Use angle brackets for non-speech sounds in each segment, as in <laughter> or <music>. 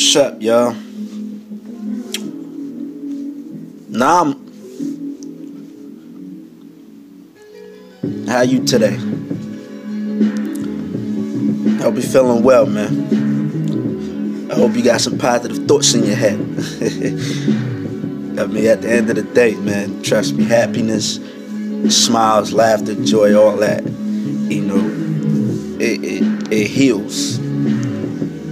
What's up, y'all? Now I'm. How you today? I hope you're feeling well, man. I hope you got some positive thoughts in your head. <laughs> I mean, at the end of the day, man, trust me, happiness, smiles, laughter, joy, all that, you know, it, it, it heals.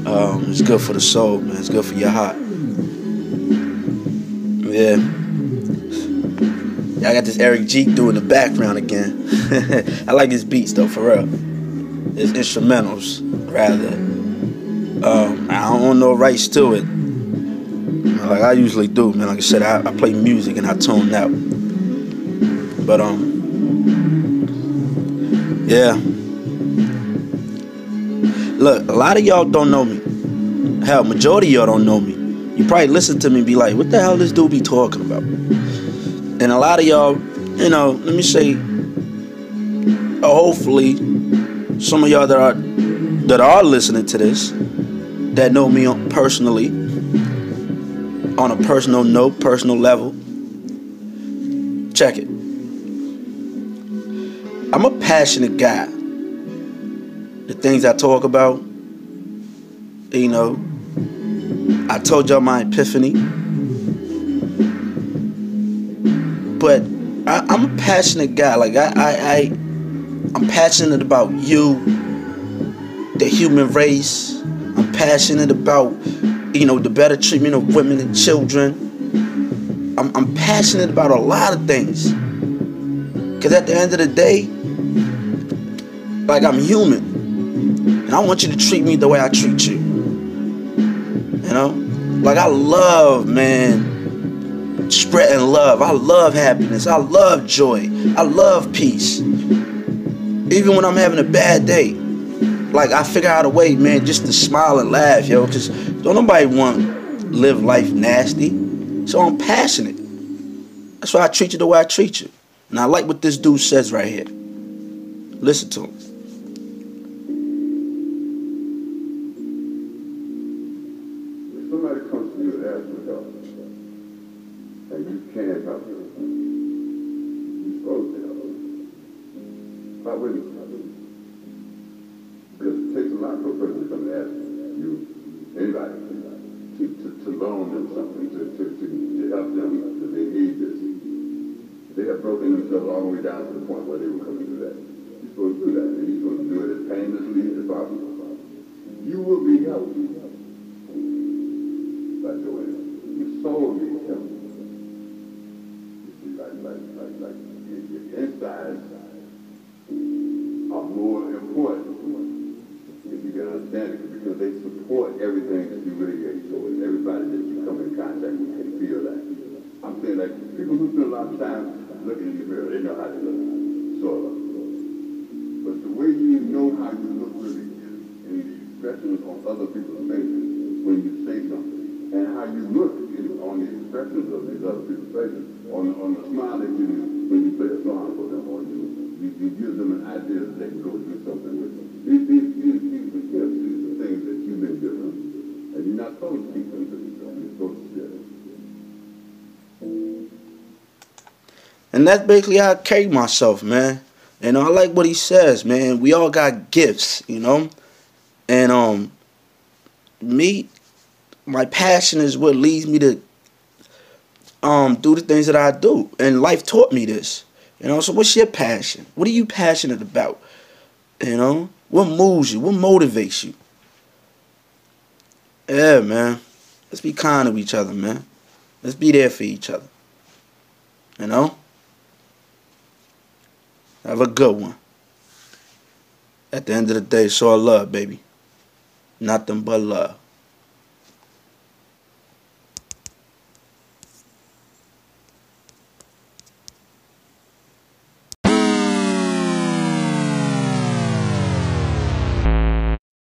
Um, it's good for the soul, man. It's good for your heart. Yeah. I got this Eric G doing the background again. <laughs> I like his beats though, for real. His instrumentals, rather. Um, I don't know rights to it. Like I usually do, man. Like I said, I, I play music and I tune out. But um, yeah. Look, a lot of y'all don't know me. Hell, majority of y'all don't know me. You probably listen to me and be like, what the hell this dude be talking about? And a lot of y'all, you know, let me say, uh, hopefully, some of y'all that are that are listening to this, that know me personally, on a personal note, personal level, check it. I'm a passionate guy. The things I talk about, you know, I told y'all my epiphany. But I, am a passionate guy. Like I, I, I, I'm passionate about you, the human race. I'm passionate about, you know, the better treatment of women and children. I'm, I'm passionate about a lot of things. Cause at the end of the day, like I'm human. And I want you to treat me the way I treat you. You know? Like I love, man, spreading love. I love happiness. I love joy. I love peace. Even when I'm having a bad day. Like I figure out a way, man, just to smile and laugh, yo. Cause don't nobody want live life nasty. So I'm passionate. That's why I treat you the way I treat you. And I like what this dude says right here. Listen to him. Somebody comes to you and asks for help, and you can't help them, you're supposed to help them. Why wouldn't you? Because it takes a lot for a person to come and ask you, anybody, to, to, to loan them something, to, to, to, to help them, because they need this. They have broken themselves all the way down to the point where they will come and do that. You're supposed to do that, and you're supposed to do it as painlessly as possible. You will be helped soul. You see, like, like, like, like, your, your insides are more important if you can understand it because they support everything that you radiate towards. Everybody that you come in contact with can feel that. I'm saying like people who spend a lot of time looking in the mirror, they know how to look, sort of. But the way you know how you look really is in the expressions on other people's faces when you say something and how you look in, on the expressions of these other people's faces, on, on the smile that you do when you play a song for them, or you, you, you give them an idea that they can go do something with. These, these, these, these are gifts, these are things that you've been given, and you're not supposed to keep them to yourself. You're supposed to share them. And that's basically how I carry myself, man. You know, I like what he says, man. We all got gifts, you know? And um me, my passion is what leads me to um do the things that I do. And life taught me this. You know, so what's your passion? What are you passionate about? You know? What moves you? What motivates you? Yeah, man. Let's be kind to each other, man. Let's be there for each other. You know? Have a good one. At the end of the day, it's all love, baby. Nothing but love.